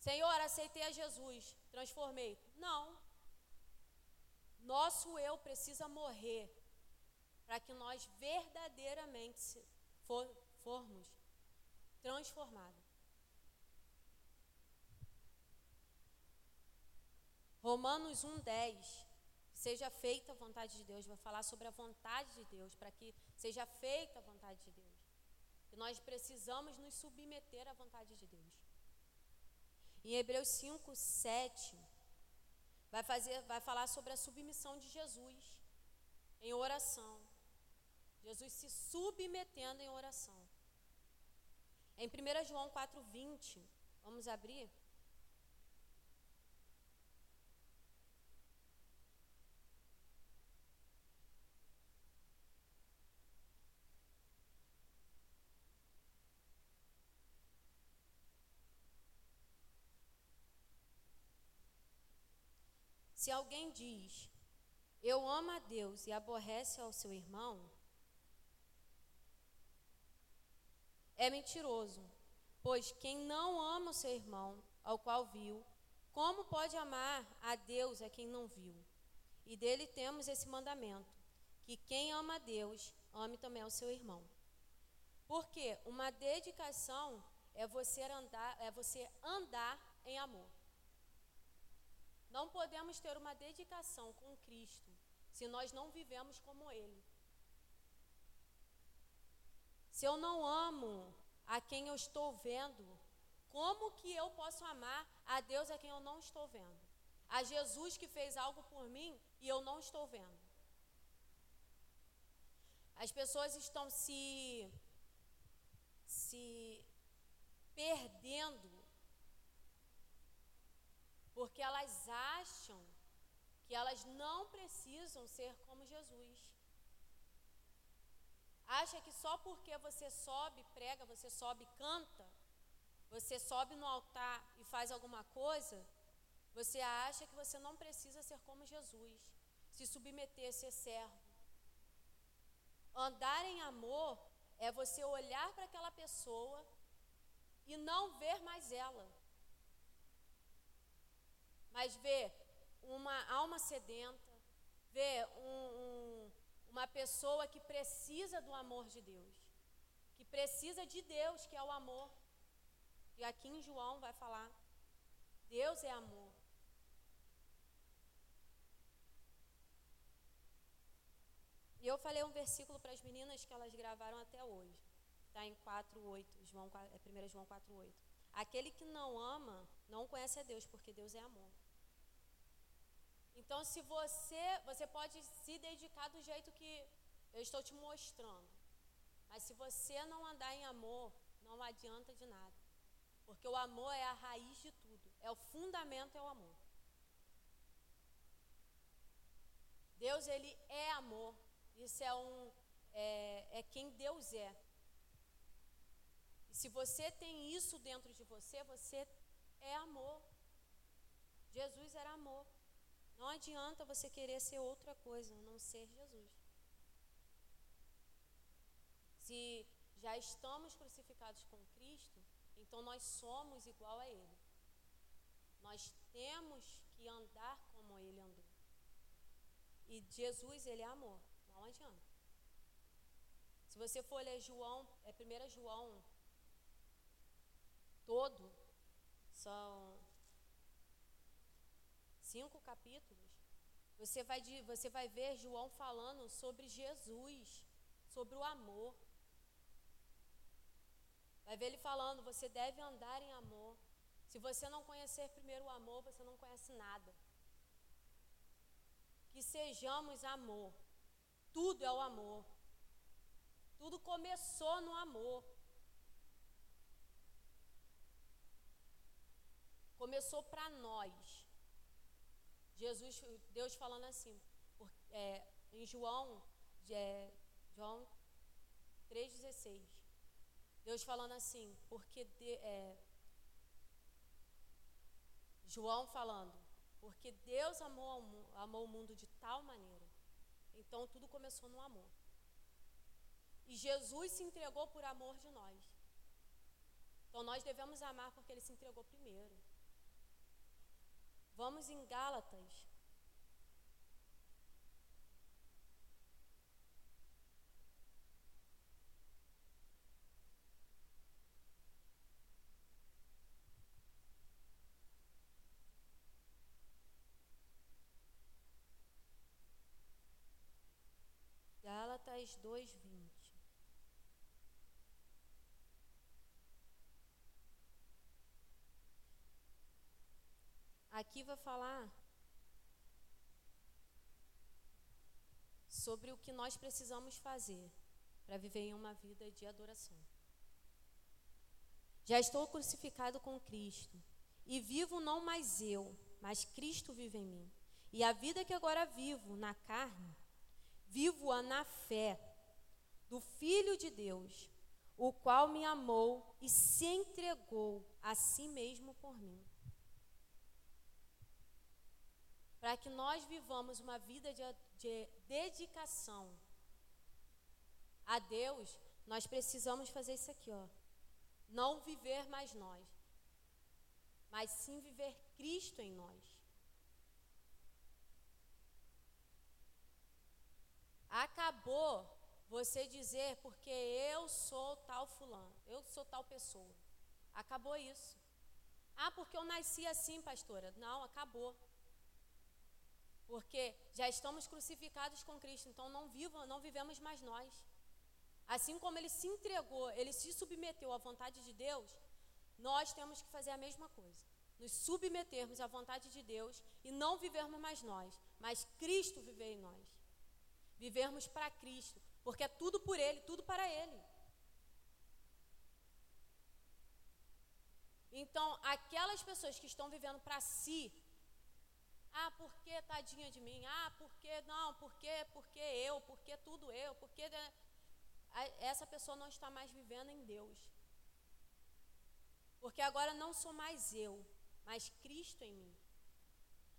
Senhor, aceitei a Jesus, transformei. Não. Nosso eu precisa morrer para que nós verdadeiramente for, formos transformados. Romanos 1,10. Seja feita a vontade de Deus. Vai falar sobre a vontade de Deus, para que seja feita a vontade de Deus. E nós precisamos nos submeter à vontade de Deus. Em Hebreus 5, 7, vai, fazer, vai falar sobre a submissão de Jesus em oração. Jesus se submetendo em oração. Em 1 João 4,20, vamos abrir? Se alguém diz, eu amo a Deus e aborrece ao seu irmão, é mentiroso, pois quem não ama o seu irmão, ao qual viu, como pode amar a Deus a quem não viu? E dele temos esse mandamento: que quem ama a Deus, ame também o seu irmão. Porque uma dedicação é você andar, é você andar em amor. Não podemos ter uma dedicação com Cristo se nós não vivemos como Ele. Se eu não amo a quem eu estou vendo, como que eu posso amar a Deus a quem eu não estou vendo? A Jesus que fez algo por mim e eu não estou vendo. As pessoas estão se se perdendo porque elas acham que elas não precisam ser como Jesus. Acha que só porque você sobe, prega, você sobe, canta, você sobe no altar e faz alguma coisa, você acha que você não precisa ser como Jesus, se submeter, ser servo. Andar em amor é você olhar para aquela pessoa e não ver mais ela, mas ver uma alma sedenta, ver um, um, uma pessoa que precisa do amor de Deus, que precisa de Deus, que é o amor. E aqui em João vai falar: Deus é amor. E eu falei um versículo para as meninas que elas gravaram até hoje. Está em 4:8, João, é 1 João 4:8. Aquele que não ama não conhece a Deus, porque Deus é amor. Então, se você, você pode se dedicar do jeito que eu estou te mostrando. Mas se você não andar em amor, não adianta de nada. Porque o amor é a raiz de tudo. É o fundamento é o amor. Deus ele é amor. Isso é um é, é quem Deus é. E se você tem isso dentro de você, você é amor. Jesus era amor. Não adianta você querer ser outra coisa, não ser Jesus. Se já estamos crucificados com Cristo, então nós somos igual a Ele. Nós temos que andar como Ele andou. E Jesus, Ele é amor. Não adianta. Se você for ler João, é 1 João todo, são cinco capítulos, você vai, de, você vai ver João falando sobre Jesus, sobre o amor. Vai ver ele falando: você deve andar em amor. Se você não conhecer primeiro o amor, você não conhece nada. Que sejamos amor. Tudo é o amor. Tudo começou no amor. Começou para nós. Jesus, Deus falando assim, é, em João, é, João 3,16. Deus falando assim, porque de, é, João falando, porque Deus amou, amou o mundo de tal maneira. Então tudo começou no amor. E Jesus se entregou por amor de nós. Então nós devemos amar porque ele se entregou primeiro. Vamos em Gálatas. Gálatas 2:20 Aqui vai falar sobre o que nós precisamos fazer para viver em uma vida de adoração. Já estou crucificado com Cristo, e vivo não mais eu, mas Cristo vive em mim. E a vida que agora vivo na carne, vivo-a na fé do Filho de Deus, o qual me amou e se entregou a si mesmo por mim. Para que nós vivamos uma vida de, de dedicação a Deus, nós precisamos fazer isso aqui, ó. não viver mais nós, mas sim viver Cristo em nós. Acabou você dizer porque eu sou tal fulano, eu sou tal pessoa. Acabou isso. Ah, porque eu nasci assim, pastora. Não, acabou. Porque já estamos crucificados com Cristo, então não vivam, não vivemos mais nós. Assim como ele se entregou, ele se submeteu à vontade de Deus, nós temos que fazer a mesma coisa. Nos submetermos à vontade de Deus e não vivermos mais nós, mas Cristo viver em nós. Vivermos para Cristo, porque é tudo por Ele, tudo para Ele. Então, aquelas pessoas que estão vivendo para si, ah, por que tadinha de mim? Ah, por que não? Por que, por que eu? Por que tudo eu? Por que essa pessoa não está mais vivendo em Deus? Porque agora não sou mais eu, mas Cristo em mim.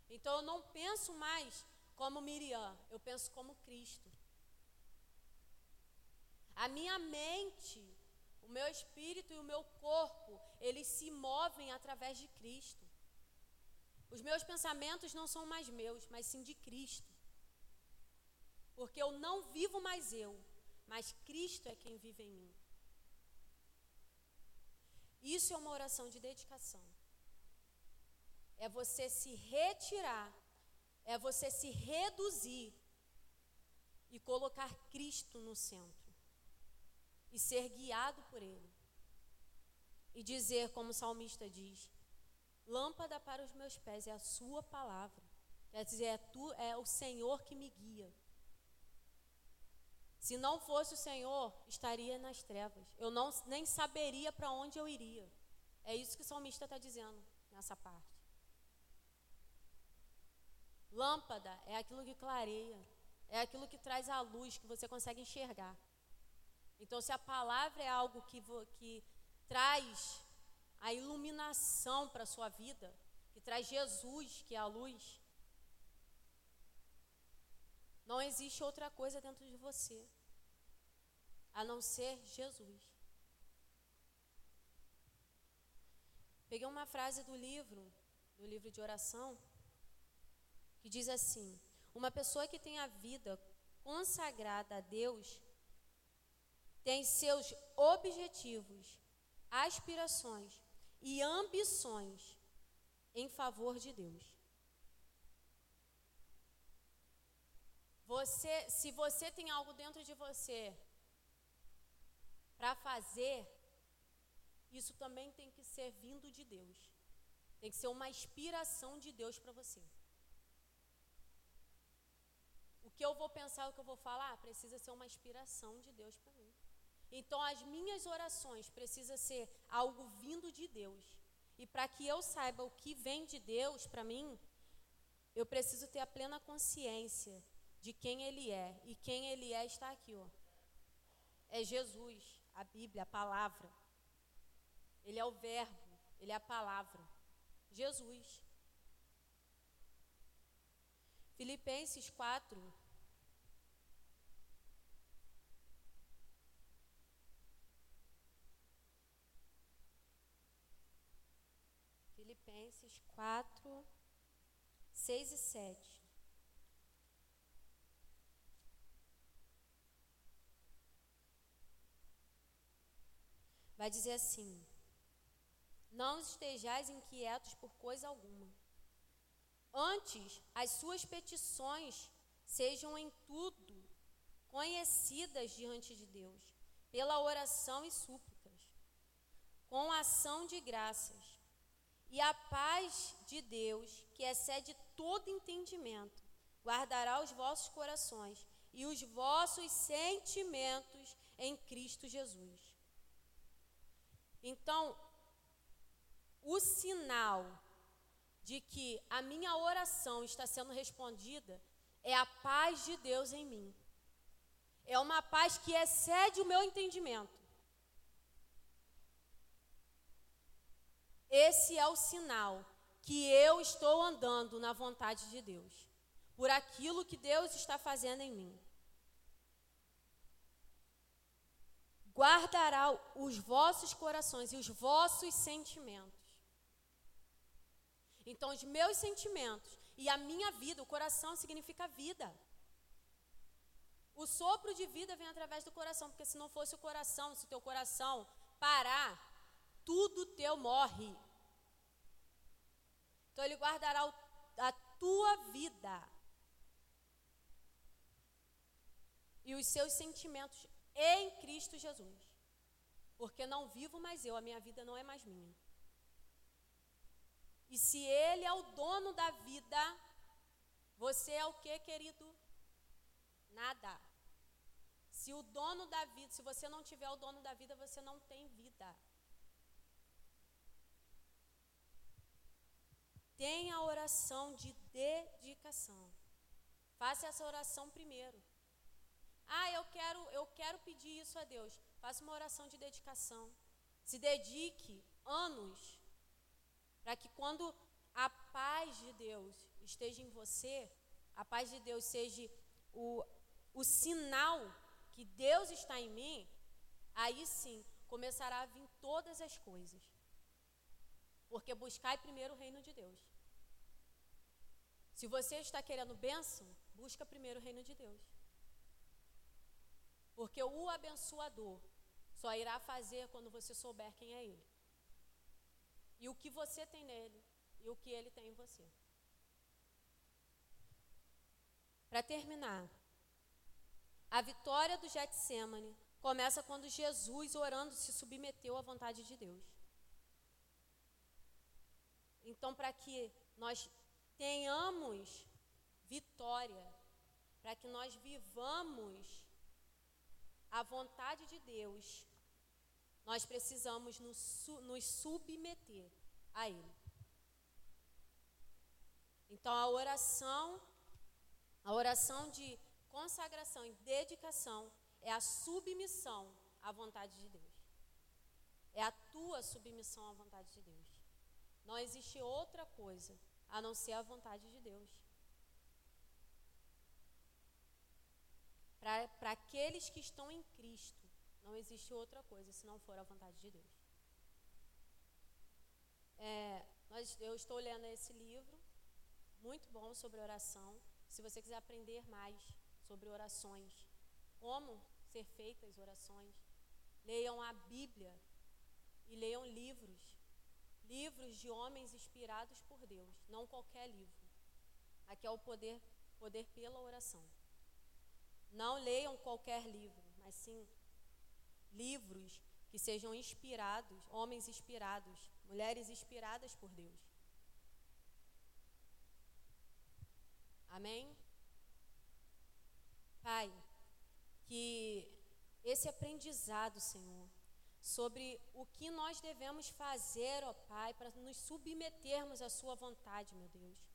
Então eu não penso mais como Miriam, eu penso como Cristo. A minha mente o meu espírito e o meu corpo, eles se movem através de Cristo. Os meus pensamentos não são mais meus, mas sim de Cristo. Porque eu não vivo mais eu, mas Cristo é quem vive em mim. Isso é uma oração de dedicação. É você se retirar, é você se reduzir e colocar Cristo no centro e ser guiado por Ele. E dizer, como o salmista diz: Lâmpada para os meus pés é a Sua palavra. Quer dizer, é, tu, é o Senhor que me guia. Se não fosse o Senhor, estaria nas trevas. Eu não, nem saberia para onde eu iria. É isso que o salmista está dizendo nessa parte. Lâmpada é aquilo que clareia, é aquilo que traz a luz que você consegue enxergar. Então, se a palavra é algo que, que traz a iluminação para a sua vida, que traz Jesus, que é a luz, não existe outra coisa dentro de você a não ser Jesus. Peguei uma frase do livro, do livro de oração, que diz assim: Uma pessoa que tem a vida consagrada a Deus tem seus objetivos, aspirações e ambições em favor de Deus. Você, se você tem algo dentro de você para fazer, isso também tem que ser vindo de Deus. Tem que ser uma inspiração de Deus para você. O que eu vou pensar, o que eu vou falar, precisa ser uma inspiração de Deus para. Então, as minhas orações precisam ser algo vindo de Deus. E para que eu saiba o que vem de Deus para mim, eu preciso ter a plena consciência de quem Ele é. E quem Ele é está aqui, ó. É Jesus, a Bíblia, a palavra. Ele é o Verbo, Ele é a palavra. Jesus. Filipenses 4, Filipenses 4, 6 e 7. Vai dizer assim: Não estejais inquietos por coisa alguma. Antes, as suas petições sejam em tudo conhecidas diante de Deus, pela oração e súplicas, com ação de graças e a paz de Deus, que excede todo entendimento, guardará os vossos corações e os vossos sentimentos em Cristo Jesus. Então, o sinal de que a minha oração está sendo respondida é a paz de Deus em mim. É uma paz que excede o meu entendimento. Esse é o sinal que eu estou andando na vontade de Deus, por aquilo que Deus está fazendo em mim. guardará os vossos corações e os vossos sentimentos. Então, os meus sentimentos e a minha vida, o coração significa vida. O sopro de vida vem através do coração, porque se não fosse o coração, se o teu coração parar, tudo teu morre. Então ele guardará a tua vida e os seus sentimentos em Cristo Jesus. Porque não vivo mais eu, a minha vida não é mais minha. E se Ele é o dono da vida, você é o que, querido? Nada. Se o dono da vida, se você não tiver o dono da vida, você não tem vida. Tenha a oração de dedicação. Faça essa oração primeiro. Ah, eu quero, eu quero pedir isso a Deus. Faça uma oração de dedicação. Se dedique anos para que quando a paz de Deus esteja em você, a paz de Deus seja o, o sinal que Deus está em mim, aí sim começará a vir todas as coisas. Porque buscai primeiro o reino de Deus. Se você está querendo bênção, busca primeiro o reino de Deus. Porque o abençoador só irá fazer quando você souber quem é Ele. E o que você tem nele e o que ele tem em você. Para terminar, a vitória do Getsemane começa quando Jesus, orando, se submeteu à vontade de Deus. Então, para que nós tenhamos vitória, para que nós vivamos a vontade de Deus, nós precisamos nos, nos submeter a Ele. Então, a oração, a oração de consagração e dedicação é a submissão à vontade de Deus. É a tua submissão à vontade de Deus. Não existe outra coisa a não ser a vontade de Deus. Para aqueles que estão em Cristo, não existe outra coisa se não for a vontade de Deus. É, nós, eu estou lendo esse livro, muito bom sobre oração. Se você quiser aprender mais sobre orações, como ser feitas orações, leiam a Bíblia e leiam livros livros de homens inspirados por Deus, não qualquer livro. Aqui é o poder, poder pela oração. Não leiam qualquer livro, mas sim livros que sejam inspirados, homens inspirados, mulheres inspiradas por Deus. Amém? Pai, que esse aprendizado, Senhor, sobre o que nós devemos fazer, ó Pai, para nos submetermos à Sua vontade, meu Deus.